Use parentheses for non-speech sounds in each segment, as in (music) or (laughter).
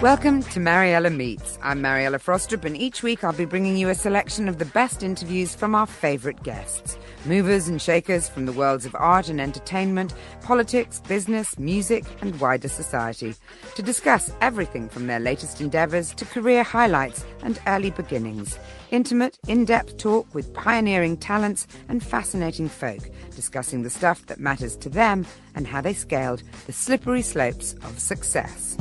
Welcome to Mariella Meets. I'm Mariella Frostrup, and each week I'll be bringing you a selection of the best interviews from our favourite guests. Movers and shakers from the worlds of art and entertainment, politics, business, music, and wider society. To discuss everything from their latest endeavours to career highlights and early beginnings. Intimate, in depth talk with pioneering talents and fascinating folk, discussing the stuff that matters to them and how they scaled the slippery slopes of success.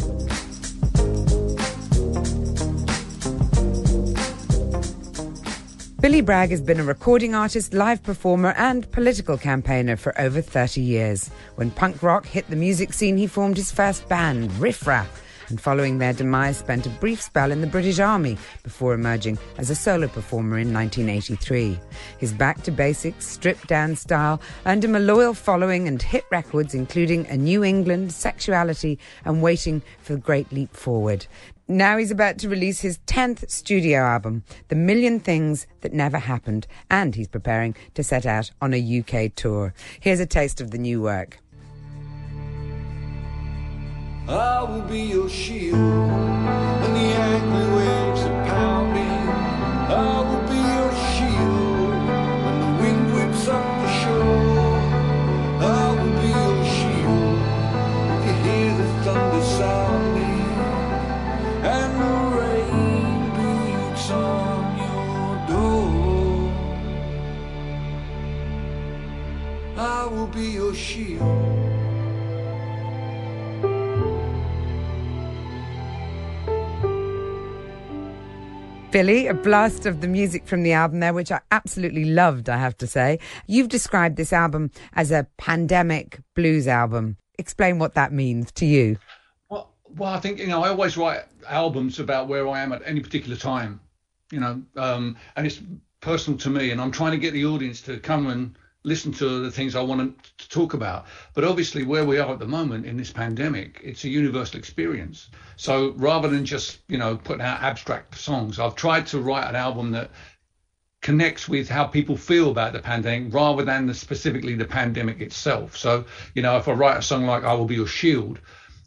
Billy Bragg has been a recording artist, live performer, and political campaigner for over 30 years. When punk rock hit the music scene, he formed his first band, Riff Raff, and following their demise, spent a brief spell in the British Army before emerging as a solo performer in 1983. His back to basics, stripped down style earned him a loyal following and hit records including A New England, Sexuality, and Waiting for the Great Leap Forward. Now he's about to release his 10th studio album, The Million Things That Never Happened, and he's preparing to set out on a UK tour. Here's a taste of the new work. I will be your shield when the angry waves are pounding. I will be your shield. Billy, a blast of the music from the album there, which I absolutely loved, I have to say. You've described this album as a pandemic blues album. Explain what that means to you. Well, well, I think you know I always write albums about where I am at any particular time, you know, um, and it's personal to me, and I'm trying to get the audience to come and listen to the things I want to talk about. But obviously, where we are at the moment in this pandemic, it's a universal experience. So rather than just you know putting out abstract songs, I've tried to write an album that connects with how people feel about the pandemic rather than the, specifically the pandemic itself. So you know, if I write a song like "I Will Be Your Shield."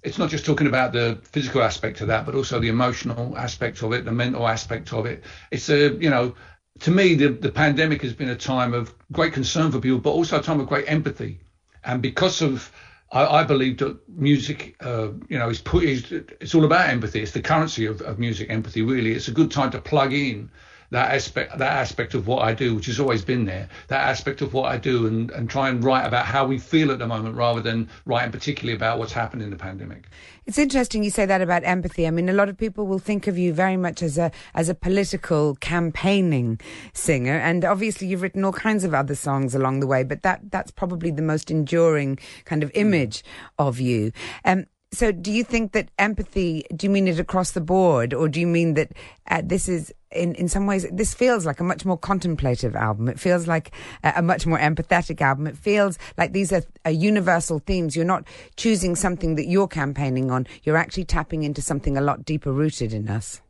It's not just talking about the physical aspect of that, but also the emotional aspect of it, the mental aspect of it. It's a, you know, to me, the, the pandemic has been a time of great concern for people, but also a time of great empathy. And because of, I, I believe that music, uh, you know, is put, is, it's all about empathy. It's the currency of, of music, empathy, really. It's a good time to plug in that aspect, that aspect of what I do, which has always been there, that aspect of what I do and, and try and write about how we feel at the moment rather than writing particularly about what's happened in the pandemic. It's interesting you say that about empathy. I mean, a lot of people will think of you very much as a as a political campaigning singer, and obviously you've written all kinds of other songs along the way. But that that's probably the most enduring kind of image of you. Um, so, do you think that empathy? Do you mean it across the board, or do you mean that uh, this is in in some ways this feels like a much more contemplative album? It feels like a, a much more empathetic album. It feels like these are, are universal themes. You're not choosing something that you're campaigning on. You're actually tapping into something a lot deeper rooted in us.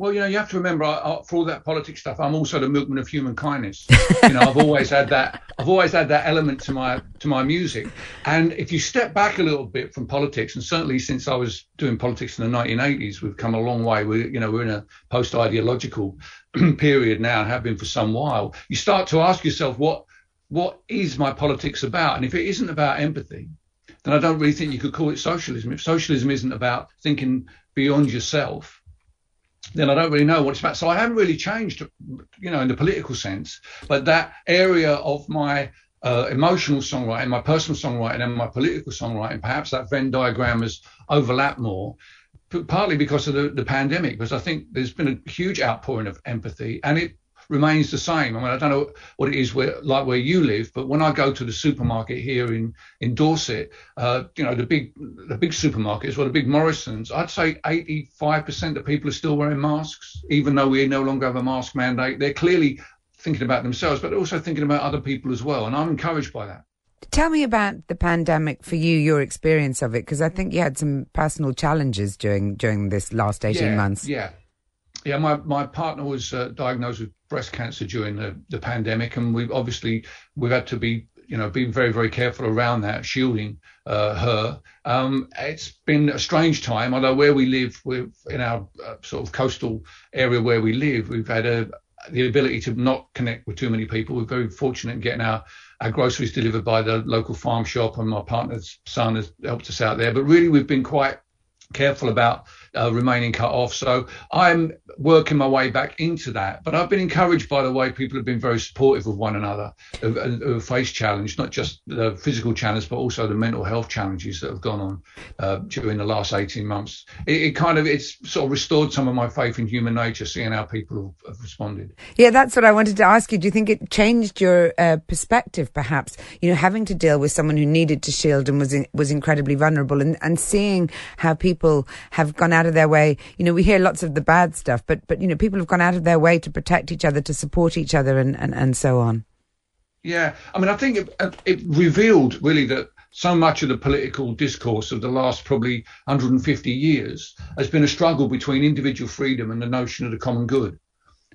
Well, you know, you have to remember, I, I, for all that politics stuff, I'm also the milkman of human kindness. (laughs) you know, I've always had that. I've always had that element to my to my music. And if you step back a little bit from politics, and certainly since I was doing politics in the 1980s, we've come a long way. We, you know, we're in a post-ideological (clears throat) period now, and have been for some while. You start to ask yourself, what what is my politics about? And if it isn't about empathy, then I don't really think you could call it socialism. If socialism isn't about thinking beyond yourself then I don't really know what it's about. So I haven't really changed, you know, in the political sense, but that area of my uh, emotional songwriting, my personal songwriting, and my political songwriting, perhaps that Venn diagram has overlapped more, partly because of the, the pandemic, because I think there's been a huge outpouring of empathy, and it remains the same. I mean, I don't know what it is where, like where you live, but when I go to the supermarket here in in Dorset, uh, you know, the big the big supermarkets or the big Morrisons, I'd say 85% of people are still wearing masks, even though we no longer have a mask mandate. They're clearly thinking about themselves, but also thinking about other people as well, and I'm encouraged by that. Tell me about the pandemic for you, your experience of it, because I think you had some personal challenges during during this last eighteen yeah, months. Yeah, yeah. My my partner was uh, diagnosed with breast cancer during the, the pandemic, and we've obviously we've had to be you know being very very careful around that, shielding uh, her. Um, it's been a strange time, although where we live, we're in our uh, sort of coastal area where we live, we've had a the ability to not connect with too many people. We're very fortunate in getting our, our groceries delivered by the local farm shop, and my partner's son has helped us out there. But really, we've been quite careful about uh, remaining cut off. So I'm working my way back into that. But I've been encouraged by the way people have been very supportive of one another who, who face challenge, not just the physical challenge, but also the mental health challenges that have gone on uh, during the last 18 months. It, it, kind of it's sort of restored some of my faith in human nature, seeing how people have, have responded. Yeah, that's what I wanted to ask you. Do you think it changed your uh, perspective, perhaps? You know, having to deal with someone who needed to shield and was in, was incredibly vulnerable, and, and seeing how people have gone out out of their way. You know, we hear lots of the bad stuff, but but you know, people have gone out of their way to protect each other, to support each other, and and, and so on. Yeah, I mean, I think it, uh, it revealed really that so much of the political discourse of the last probably 150 years has been a struggle between individual freedom and the notion of the common good.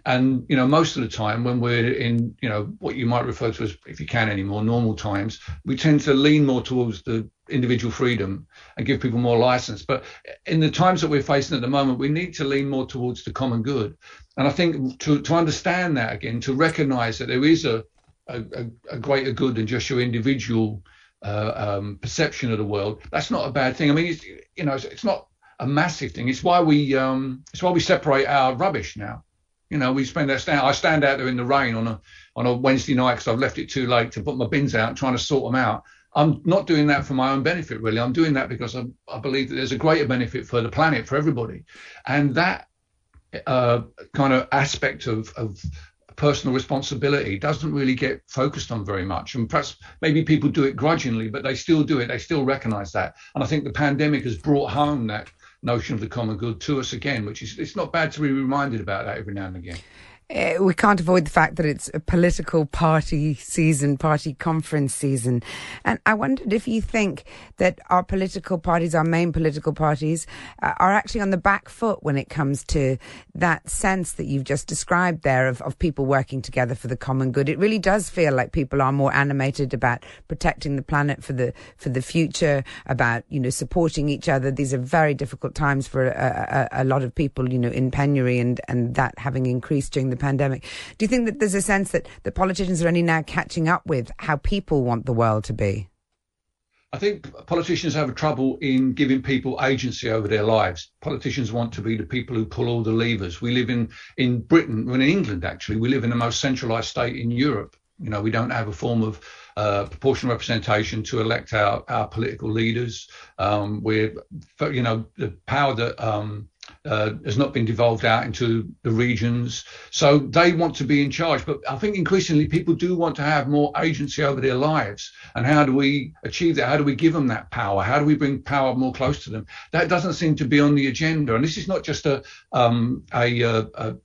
And you know, most of the time when we're in, you know, what you might refer to as, if you can anymore, normal times, we tend to lean more towards the individual freedom and give people more license. But in the times that we're facing at the moment, we need to lean more towards the common good. And I think to to understand that again, to recognise that there is a a, a greater good than just your individual uh, um, perception of the world. That's not a bad thing. I mean, you know, it's, it's not a massive thing. It's why we um, it's why we separate our rubbish now. You know, we spend that stand. I stand out there in the rain on a on a Wednesday night because I've left it too late to put my bins out, trying to sort them out. I'm not doing that for my own benefit, really. I'm doing that because I, I believe that there's a greater benefit for the planet, for everybody, and that uh, kind of aspect of, of personal responsibility doesn't really get focused on very much. And perhaps maybe people do it grudgingly, but they still do it. They still recognize that. And I think the pandemic has brought home that notion of the common good to us again, which is it's not bad to be reminded about that every now and again. Uh, we can't avoid the fact that it's a political party season, party conference season. And I wondered if you think that our political parties, our main political parties, uh, are actually on the back foot when it comes to that sense that you've just described there of, of people working together for the common good. It really does feel like people are more animated about protecting the planet for the, for the future, about, you know, supporting each other. These are very difficult times for a, a, a lot of people, you know, in penury and, and that having increased during the the pandemic. Do you think that there's a sense that the politicians are only now catching up with how people want the world to be? I think politicians have trouble in giving people agency over their lives. Politicians want to be the people who pull all the levers. We live in, in Britain, well, in England actually, we live in the most centralised state in Europe. You know, we don't have a form of uh, proportional representation to elect our, our political leaders. Um, we're, you know, the power that um, uh, has not been devolved out into the regions. So they want to be in charge. But I think increasingly people do want to have more agency over their lives. And how do we achieve that? How do we give them that power? How do we bring power more close to them? That doesn't seem to be on the agenda. And this is not just a um, a, a, a,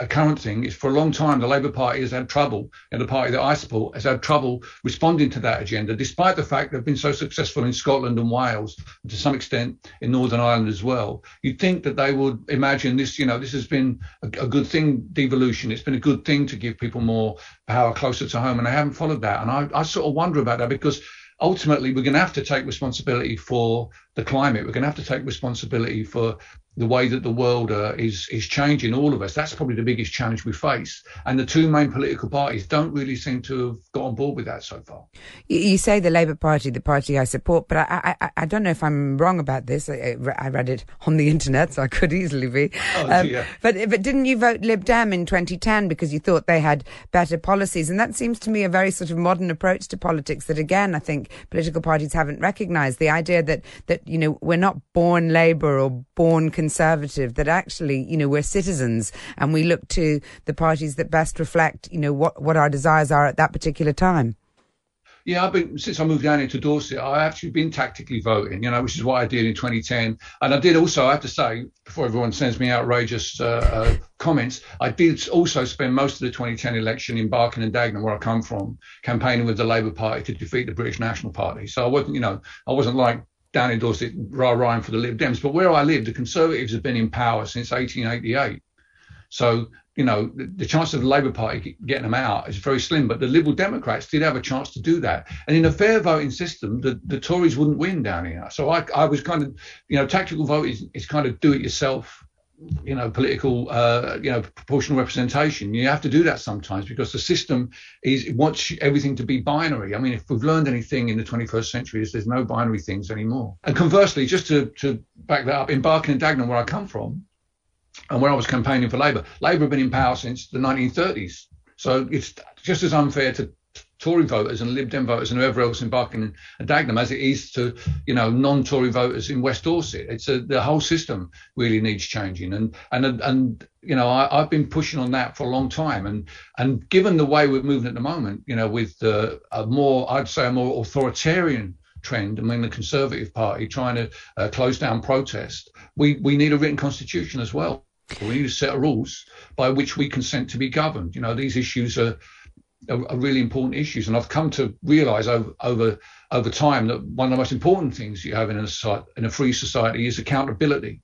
a, current thing. It's for a long time the Labour Party has had trouble, and the party that I support has had trouble responding to that agenda, despite the fact they've been so successful in Scotland and Wales, and to some extent in Northern Ireland as well. You'd think that they would imagine this, you know, this has been a, a, good thing, devolution. It's been a good thing to give people more power closer to home, and I haven't followed that. And I, I sort of wonder about that because ultimately we're going to have to take responsibility for the climate. We're going to have to take responsibility for the way that the world uh, is is changing all of us. That's probably the biggest challenge we face. And the two main political parties don't really seem to have got on board with that so far. You say the labour party the party i support but i i, I don't know if i'm wrong about this. I, I, read it on the (laughs) internet so i could easily be. Oh, um, but but didn't you vote lib dem in 2010 because you thought they had better policies? And that seems to me a very sort of modern approach to politics that again i think political parties haven't recognized. The idea that that you know we're not born labour or born conservative, that actually, you know, we're citizens and we look to the parties that best reflect, you know, what, what our desires are at that particular time. Yeah, I've been since I moved down into Dorset. I've actually been tactically voting, you know, which is what I did in 2010. And I did also, I have to say, before everyone sends me outrageous uh, uh, comments, I did also spend most of the 2010 election in Barking and Dagenham, where I come from, campaigning with the Labour Party to defeat the British National Party. So I wasn't, you know, I wasn't like down in Dorset, rah rah for the Lib Dems. But where I live, the Conservatives have been in power since 1888. So, you know, the, the chance of the Labour Party getting them out is very slim. But the Liberal Democrats did have a chance to do that. And in a fair voting system, the, the Tories wouldn't win down here. So I, I was kind of, you know, tactical vote is, is kind of do it yourself you know, political, uh, you know, proportional representation. You have to do that sometimes because the system is wants everything to be binary. I mean, if we've learned anything in the 21st century, is there's no binary things anymore. And conversely, just to, to back that up, in Barking and Dagenham, where I come from, and where I was campaigning for Labour, Labour have been in power since the 1930s. So it's just as unfair to Tory voters and Lib Dem voters and whoever else in Barking and Dagenham as it is to, you know, non-Tory voters in West Dorset. It's a, the whole system really needs changing. And, and, and, you know, I, have been pushing on that for a long time. And, and given the way we're moving at the moment, you know, with a more, I'd say a more authoritarian trend among the Conservative Party trying to uh, close down protest, we, we need a written constitution as well. We need a set of rules by which we consent to be governed. You know, these issues are are, are really important issues. And I've come to realise over, over over time that one of the most important things you have in a society, in a free society is accountability.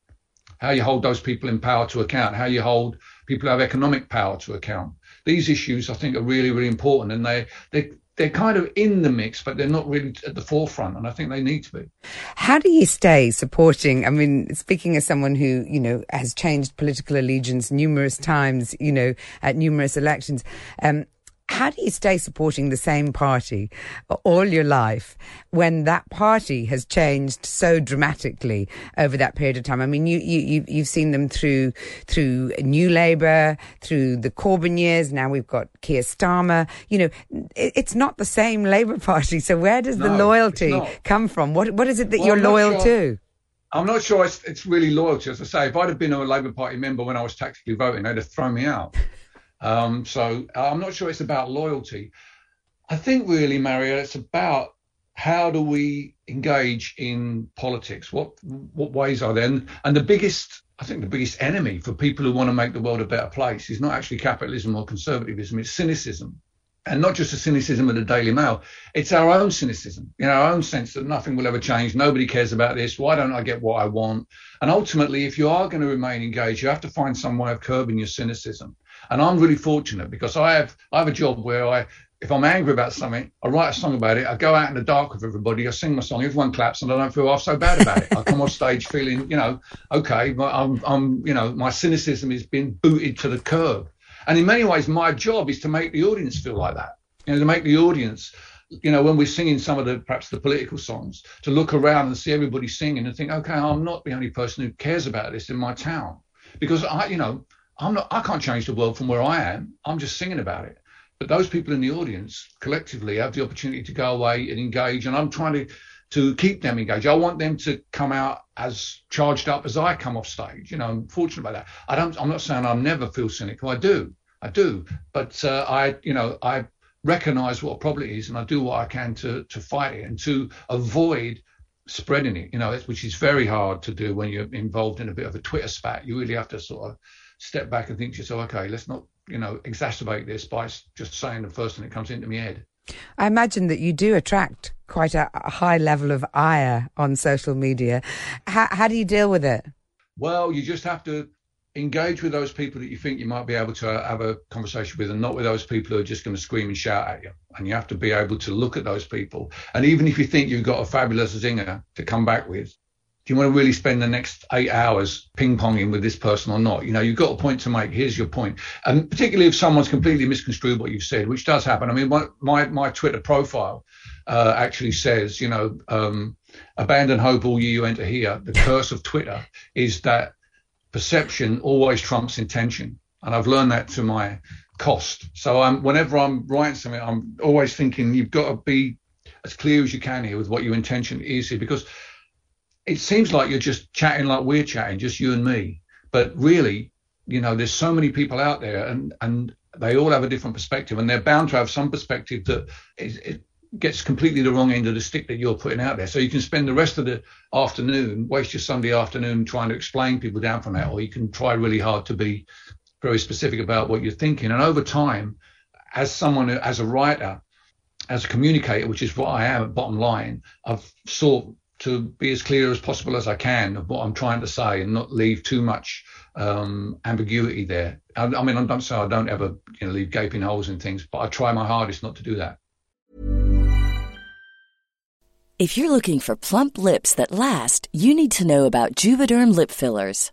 How you hold those people in power to account, how you hold people who have economic power to account. These issues, I think, are really, really important, and they they they're kind of in the mix, but they're not really at the forefront, and I think they need to be. How do you stay supporting? I mean, speaking as someone who you know has changed political allegiance numerous times, you know, at numerous elections. Um, how do you stay supporting the same party all your life when that party has changed so dramatically over that period of time? I mean, you, you, you've seen them through, through New Labour, through the Corbyn years. Now we've got Keir Starmer. You know, it's not the same Labour (laughs) Party. So where does no, the loyalty come from? What, what is it that well, you're loyal sure. to? I'm not sure it's, it's really loyalty. As I say, if I'd have been a Labour Party member when I was tactically voting, they'd have thrown me out. Um, so I'm not sure it's about loyalty. I think really, Mario, it's about how do we engage in politics? What what ways are there? And, and the biggest, I think, the biggest enemy for people who want to make the world a better place is not actually capitalism or conservatism; it's cynicism, and not just the cynicism of the Daily Mail. It's our own cynicism, in our own sense that nothing will ever change. Nobody cares about this. Why don't I get what I want? And ultimately, if you are going to remain engaged, you have to find some way of curbing your cynicism. And I'm really fortunate because I have I have a job where I if I'm angry about something, I write a song about it. I go out in the dark with everybody. I sing my song. Everyone claps, and I don't feel half so bad about it. I come off stage feeling, you know, okay, I'm, I'm, you know, my cynicism has been booted to the curb. And in many ways, my job is to make the audience feel like that. You know, to make the audience, you know, when we're singing some of the perhaps the political songs, to look around and see everybody singing and think, okay, I'm not the only person who cares about this in my town, because I, you know, I'm not, I can't change the world from where I am. I'm just singing about it. But those people in the audience collectively have the opportunity to go away and engage. And I'm trying to, to keep them engaged. I want them to come out as charged up as I come off stage. You know, I'm fortunate about that. I don't, I'm not saying I never feel cynical. I do. I do. But uh, I, you know, I recognize what a problem is and I do what I can to, to fight it and to avoid spreading it, you know, which is very hard to do when you're involved in a bit of a Twitter spat. You really have to sort of step back and think to yourself, okay, let's not, you know, exacerbate this by just saying the first thing that comes into my head. I imagine that you do attract quite a, a high level of ire on social media. How, how do you deal with it? Well, you just have to engage with those people that you think you might be able to have a conversation with and not with those people who are just going to scream and shout at you. And you have to be able to look at those people. And even if you think you've got a fabulous zinger to come back with, you want to really spend the next eight hours ping ponging with this person or not? You know, you've got a point to make. Here's your point. And particularly if someone's completely misconstrued what you've said, which does happen. I mean, my, my, my Twitter profile uh, actually says, you know, um, abandon hope, all you you enter here. The curse of Twitter is that perception always trumps intention. And I've learned that to my cost. So I'm, whenever I'm writing something, I'm always thinking you've got to be as clear as you can here with what your intention is here, because it seems like you're just chatting like we're chatting, just you and me. But really, you know, there's so many people out there and, and they all have a different perspective and they're bound to have some perspective that is, it, gets completely the wrong end of the stick that you're putting out there. So you can spend the rest of the afternoon, waste your Sunday afternoon trying to explain people down from that, or you can try really hard to be very specific about what you're thinking. And over time, as someone, as a writer, as a communicator, which is what I am at bottom line, I've sought to be as clear as possible as I can of what I'm trying to say and not leave too much um, ambiguity there. I, I mean, I don't say I don't ever you know, leave gaping holes in things, but I try my hardest not to do that. If you're looking for plump lips that last, you need to know about Juvederm lip fillers.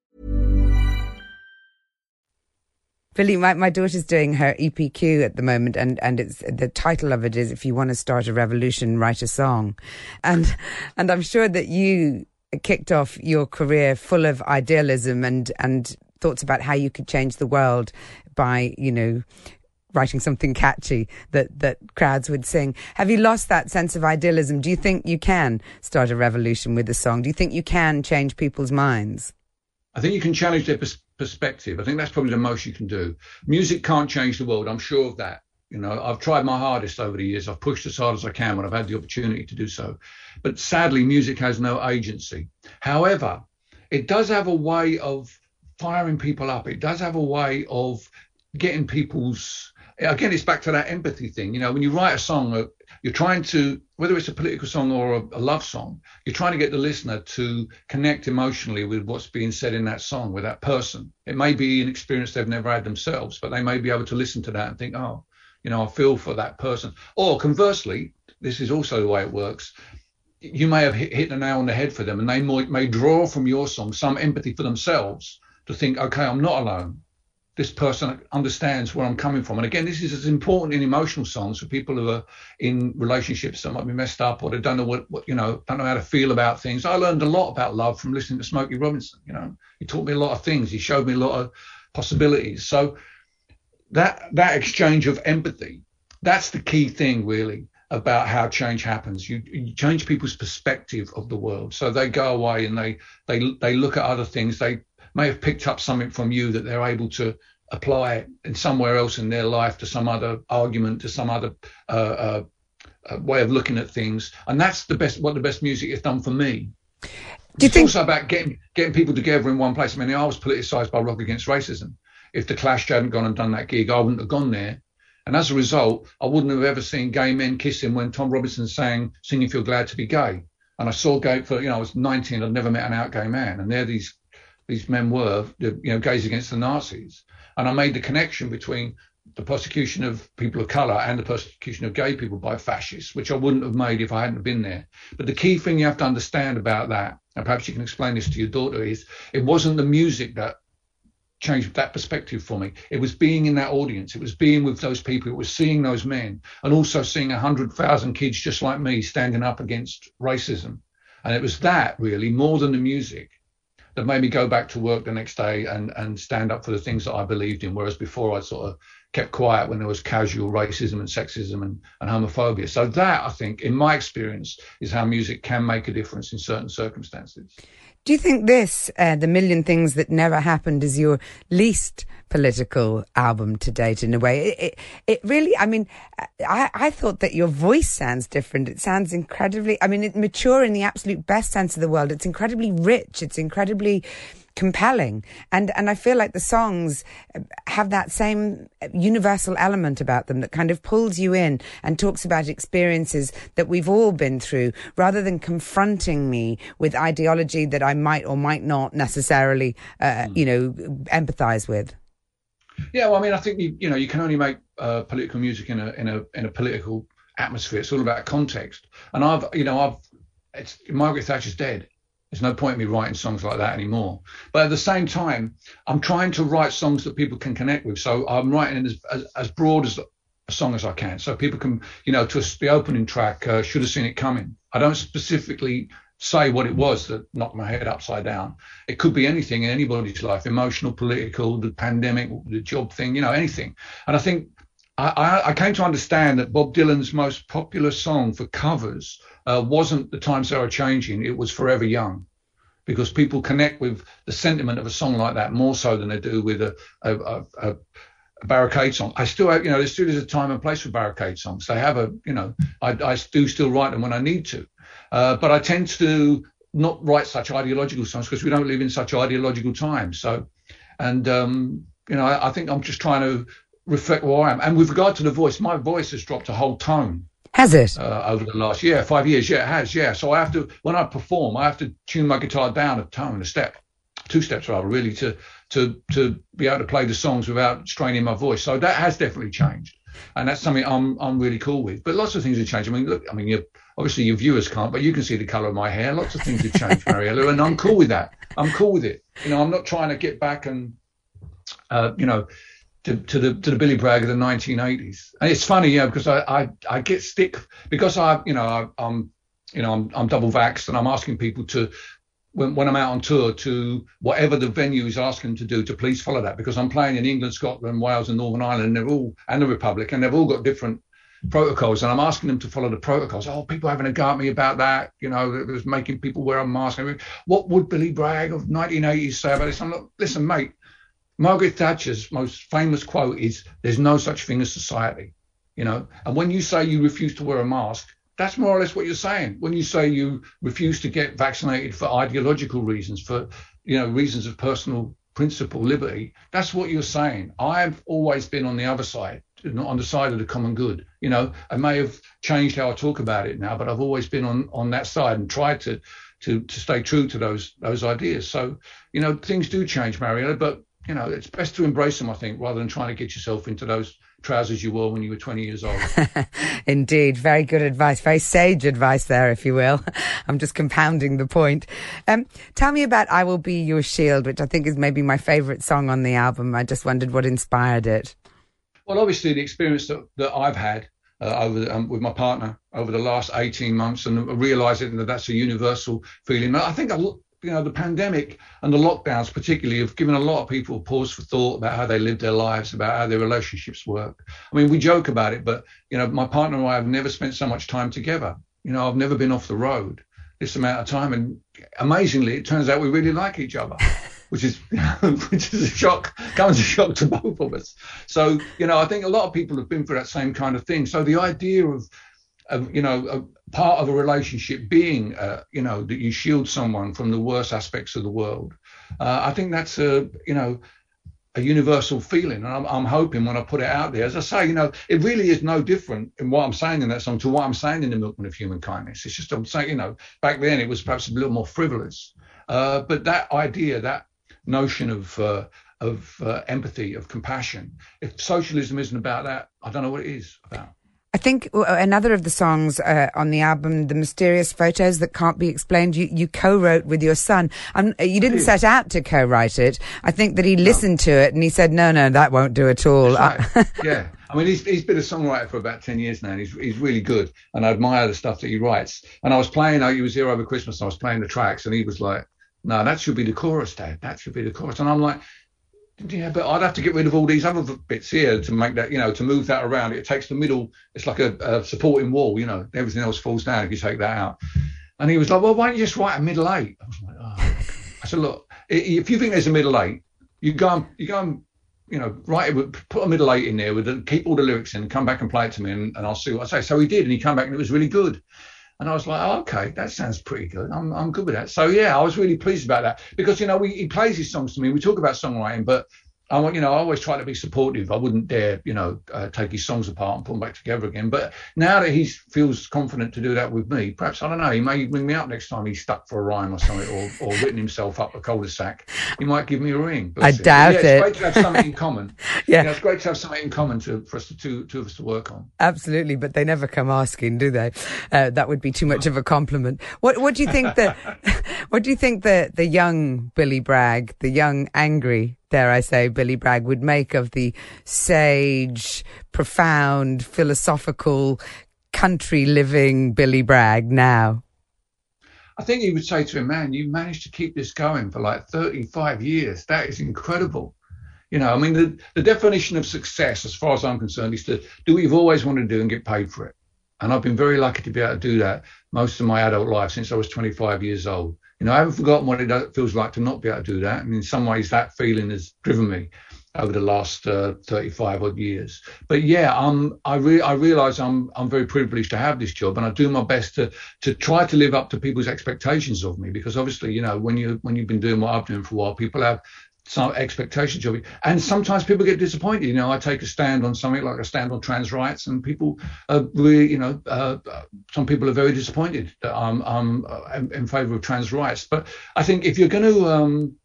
Billy, my, my daughter's doing her EPQ at the moment, and, and it's the title of it is "If you want to start a revolution, write a song," and and I'm sure that you kicked off your career full of idealism and and thoughts about how you could change the world by you know writing something catchy that that crowds would sing. Have you lost that sense of idealism? Do you think you can start a revolution with a song? Do you think you can change people's minds? I think you can challenge their pers- perspective. I think that's probably the most you can do. Music can't change the world. I'm sure of that. You know, I've tried my hardest over the years. I've pushed as hard as I can when I've had the opportunity to do so. But sadly, music has no agency. However, it does have a way of firing people up. It does have a way of getting people's. Again, it's back to that empathy thing. You know, when you write a song, uh, you're trying to, whether it's a political song or a, a love song, you're trying to get the listener to connect emotionally with what's being said in that song with that person. It may be an experience they've never had themselves, but they may be able to listen to that and think, oh, you know, I feel for that person. Or conversely, this is also the way it works. You may have hit, hit the nail on the head for them, and they might, may draw from your song some empathy for themselves to think, okay, I'm not alone. This person understands where I'm coming from. And again, this is as important in emotional songs for people who are in relationships that might be messed up or they don't know what, what, you know, don't know how to feel about things. I learned a lot about love from listening to Smokey Robinson. You know, he taught me a lot of things. He showed me a lot of possibilities. So that that exchange of empathy, that's the key thing really about how change happens. You, you change people's perspective of the world. So they go away and they they they look at other things. They may have picked up something from you that they're able to apply in somewhere else in their life to some other argument, to some other uh, uh, uh, way of looking at things. And that's the best, what the best music has done for me. Do you it's think... also about getting getting people together in one place. I mean, I was politicised by Rock Against Racism. If the Clash hadn't gone and done that gig, I wouldn't have gone there. And as a result, I wouldn't have ever seen gay men kissing when Tom Robinson sang "Sing If You're Glad to Be Gay." And I saw gay for you know I was 19. I'd never met an out gay man, and there these these men were, you know, gays against the Nazis. And I made the connection between the persecution of people of colour and the persecution of gay people by fascists, which I wouldn't have made if I hadn't been there. But the key thing you have to understand about that, and perhaps you can explain this to your daughter, is it wasn't the music that changed that perspective for me. It was being in that audience. It was being with those people. It was seeing those men and also seeing 100,000 kids just like me standing up against racism. And it was that really more than the music that made me go back to work the next day and and stand up for the things that I believed in. Whereas before I sort of kept quiet when there was casual racism and sexism and, and homophobia. So that I think, in my experience, is how music can make a difference in certain circumstances. Do you think this, uh, The Million Things That Never Happened, is your least political album to date in a way? It, it, it really, I mean, I, I thought that your voice sounds different. It sounds incredibly, I mean, it mature in the absolute best sense of the word. It's incredibly rich. It's incredibly compelling. And, and I feel like the songs have that same universal element about them that kind of pulls you in and talks about experiences that we've all been through rather than confronting me with ideology that I might or might not necessarily, uh, mm. you know, empathize with. Yeah, well, I mean, I think you, you know you can only make uh, political music in a in a in a political atmosphere. It's all about context. And I've you know I've it's Margaret Thatcher's dead. There's no point in me writing songs like that anymore. But at the same time, I'm trying to write songs that people can connect with. So I'm writing as, as, as broad as a song as I can. So people can, you know, to the opening track, uh, Should Have Seen It Coming. I don't specifically say what it was that knocked my head upside down. It could be anything in anybody's life, emotional, political, the pandemic, the job thing, you know, anything. And I think I, I, came to understand that Bob Dylan's most popular song for covers uh, wasn't The Times They Are Changing, it was Forever Young. Because people connect with the sentiment of a song like that more so than they do with a, a, a, a barricade song. I still have, you know, there's still is a time and place for barricade songs. They have a, you know, I, I do still write them when I need to. Uh, but I tend to not write such ideological songs because we don't live in such ideological times. So, and, um, you know, I, I think I'm just trying to reflect where I am. And with regard to the voice, my voice has dropped a whole tone. Has it? Uh, over the last year, five years, yeah, it has, yeah. So I have to, when I perform, I have to tune my guitar down a tone, a step, two steps rather, really, to to to be able to play the songs without straining my voice. So that has definitely changed, and that's something I'm I'm really cool with. But lots of things have changed. I mean, look, I mean, you obviously your viewers can't, but you can see the colour of my hair. Lots of things have changed, Mariella, and I'm cool with that. I'm cool with it. You know, I'm not trying to get back and, uh, you know, to, to the to the Billy Bragg of the 1980s. And it's funny, yeah, because I, I, I get stick because I you know I, am you know I'm, I'm double vaxxed and I'm asking people to when, when I'm out on tour to whatever the venue is asking them to do to please follow that because I'm playing in England, Scotland, Wales, and Northern Ireland, and they're all and the Republic, and they've all got different protocols, and I'm asking them to follow the protocols. Oh, people having a go at me about that, you know, it was making people wear a mask. What would Billy Bragg of 1980s say about this? I'm like, listen, mate, Margaret Thatcher's most famous quote is, "There's no such thing as society," you know. And when you say you refuse to wear a mask, that's more or less what you're saying. When you say you refuse to get vaccinated for ideological reasons, for you know reasons of personal principle, liberty, that's what you're saying. I've always been on the other side, not on the side of the common good. You know, I may have changed how I talk about it now, but I've always been on on that side and tried to to to stay true to those those ideas. So you know, things do change, Mariella, but you know, it's best to embrace them, I think, rather than trying to get yourself into those trousers you wore when you were 20 years old. (laughs) Indeed. Very good advice. Very sage advice there, if you will. (laughs) I'm just compounding the point. Um, tell me about I Will Be Your Shield, which I think is maybe my favourite song on the album. I just wondered what inspired it. Well, obviously, the experience that, that I've had uh, over um, with my partner over the last 18 months and realizing that that's a universal feeling. I think you know, the pandemic and the lockdowns particularly have given a lot of people pause for thought about how they live their lives, about how their relationships work. I mean, we joke about it, but you know, my partner and I have never spent so much time together. You know, I've never been off the road this amount of time, and amazingly, it turns out we really like each other. (laughs) Which is, (laughs) which is a shock, comes a shock to both of us. So, you know, I think a lot of people have been through that same kind of thing. So the idea of, you know, part of a relationship being, uh, you know, that you shield someone from the worst aspects of the world. Uh, I think that's a, you know, a universal feeling. And I'm, I'm, hoping when I put it out there, as I say, you know, it really is no different in what I'm saying in that song to what I'm saying in the Milkman of Human Kindness. It's just, I'm saying, you know, back then it was perhaps a little more frivolous. Uh, but that idea, that notion of, uh, of uh, empathy, of compassion, if socialism isn't about that, I don't know what it is about. I think uh, another of the songs uh, on the album, "The Mysterious Photos That Can't Be Explained," you, you co-wrote with your son. Um, you didn't set out to co-write it. I think that he listened no. to it and he said, "No, no, that won't do at all." Right. (laughs) yeah, I mean, he's he's been a songwriter for about ten years now, and he's he's really good. And I admire the stuff that he writes. And I was playing, he was here over Christmas. And I was playing the tracks, and he was like, "No, that should be the chorus, Dad. That should be the chorus." And I'm like yeah, but I'd have to get rid of all these other bits here to make that, you know, to move that around. It takes the middle. It's like a, a supporting wall, you know. Everything else falls down if you take that out. And he was like, "Well, why don't you just write a middle eight? I was like, "Oh." I said, "Look, if you think there's a middle eight, you go and you go and you know, write it, put a middle eight in there with the, keep all the lyrics in, come back and play it to me, and, and I'll see what I say." So he did, and he came back and it was really good. And I was like, oh, okay, that sounds pretty good. I'm, I'm good with that. So yeah, I was really pleased about that because you know we, he plays his songs to me. We talk about songwriting, but I want, you know, I always try to be supportive. I wouldn't dare, you know, uh, take his songs apart and put them back together again. But now that he feels confident to do that with me, perhaps I don't know. He may ring me up next time he's stuck for a rhyme or something, or, or written himself up a cul-de-sac. He might give me a ring. I doubt yeah, it. It's great to have something in common. (laughs) yeah, you know, it's great to have something in common to, for us to two, two of us to work on. Absolutely, but they never come asking, do they? Uh, that would be too much of a compliment. What What do you think that? (laughs) (laughs) what do you think the the young Billy Bragg, the young angry dare I say, Billy Bragg would make of the sage, profound, philosophical, country living Billy Bragg now? I think he would say to him, man, you managed to keep this going for like 35 years. That is incredible. You know, I mean, the, the definition of success, as far as I'm concerned, is to do what you've always wanted to do and get paid for it. And I've been very lucky to be able to do that most of my adult life since I was 25 years old. You know, I haven't forgotten what it feels like to not be able to do that. And in some ways, that feeling has driven me over the last uh, 35 odd years. But yeah, I, re- I realize I'm, I'm very privileged to have this job and I do my best to, to try to live up to people's expectations of me because obviously, you know, when you, when you've been doing what I've been doing for a while, people have some expectations of it. And sometimes people get disappointed. You know, I take a stand on something like a stand on trans rights, and people are really, you know, uh, some people are very disappointed that I'm, I'm in, in favour of trans rights. But I think if you're going to um,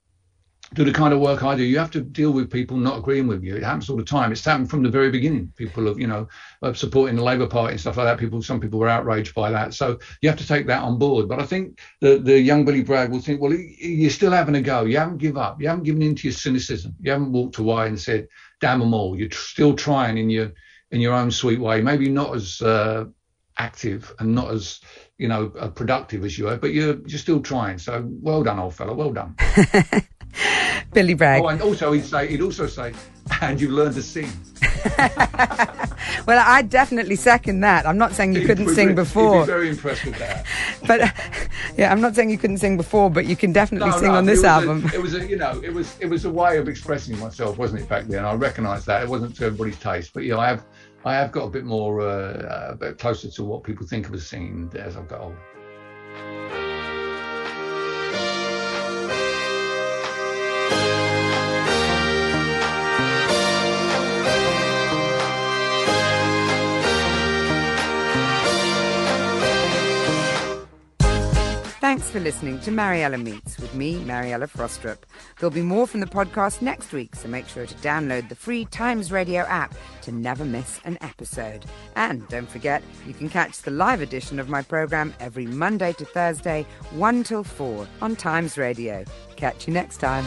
do the kind of work I do, you have to deal with people not agreeing with you. It happens all the time. It's happened from the very beginning. People have, you know, supporting the Labour Party and stuff like that. People, some people were outraged by that. So you have to take that on board. But I think the the young Billy Bragg will think, well, you're still having a go. You haven't given up. You haven't given in to your cynicism. You haven't walked away and said, damn them all. You're still trying in your in your own sweet way. Maybe not as uh, active and not as you know uh, productive as you are, but you're you're still trying. So well done, old fella. Well done. (laughs) (laughs) Billy Bragg. Oh, and also he'd say he'd also say, and you learned to sing. (laughs) well, I definitely second that. I'm not saying you couldn't sing before. Be very impressed with that. (laughs) but yeah, I'm not saying you couldn't sing before, but you can definitely no, sing no, on this it album. A, it was a, you know, it was it was a way of expressing myself, wasn't it back then? I recognise that it wasn't to everybody's taste, but you know, I have I have got a bit more uh, a bit closer to what people think of as singing as I've got older. Thanks for listening to Mariella Meets with me, Mariella Frostrup. There'll be more from the podcast next week, so make sure to download the free Times Radio app to never miss an episode. And don't forget, you can catch the live edition of my program every Monday to Thursday, 1 till 4 on Times Radio. Catch you next time.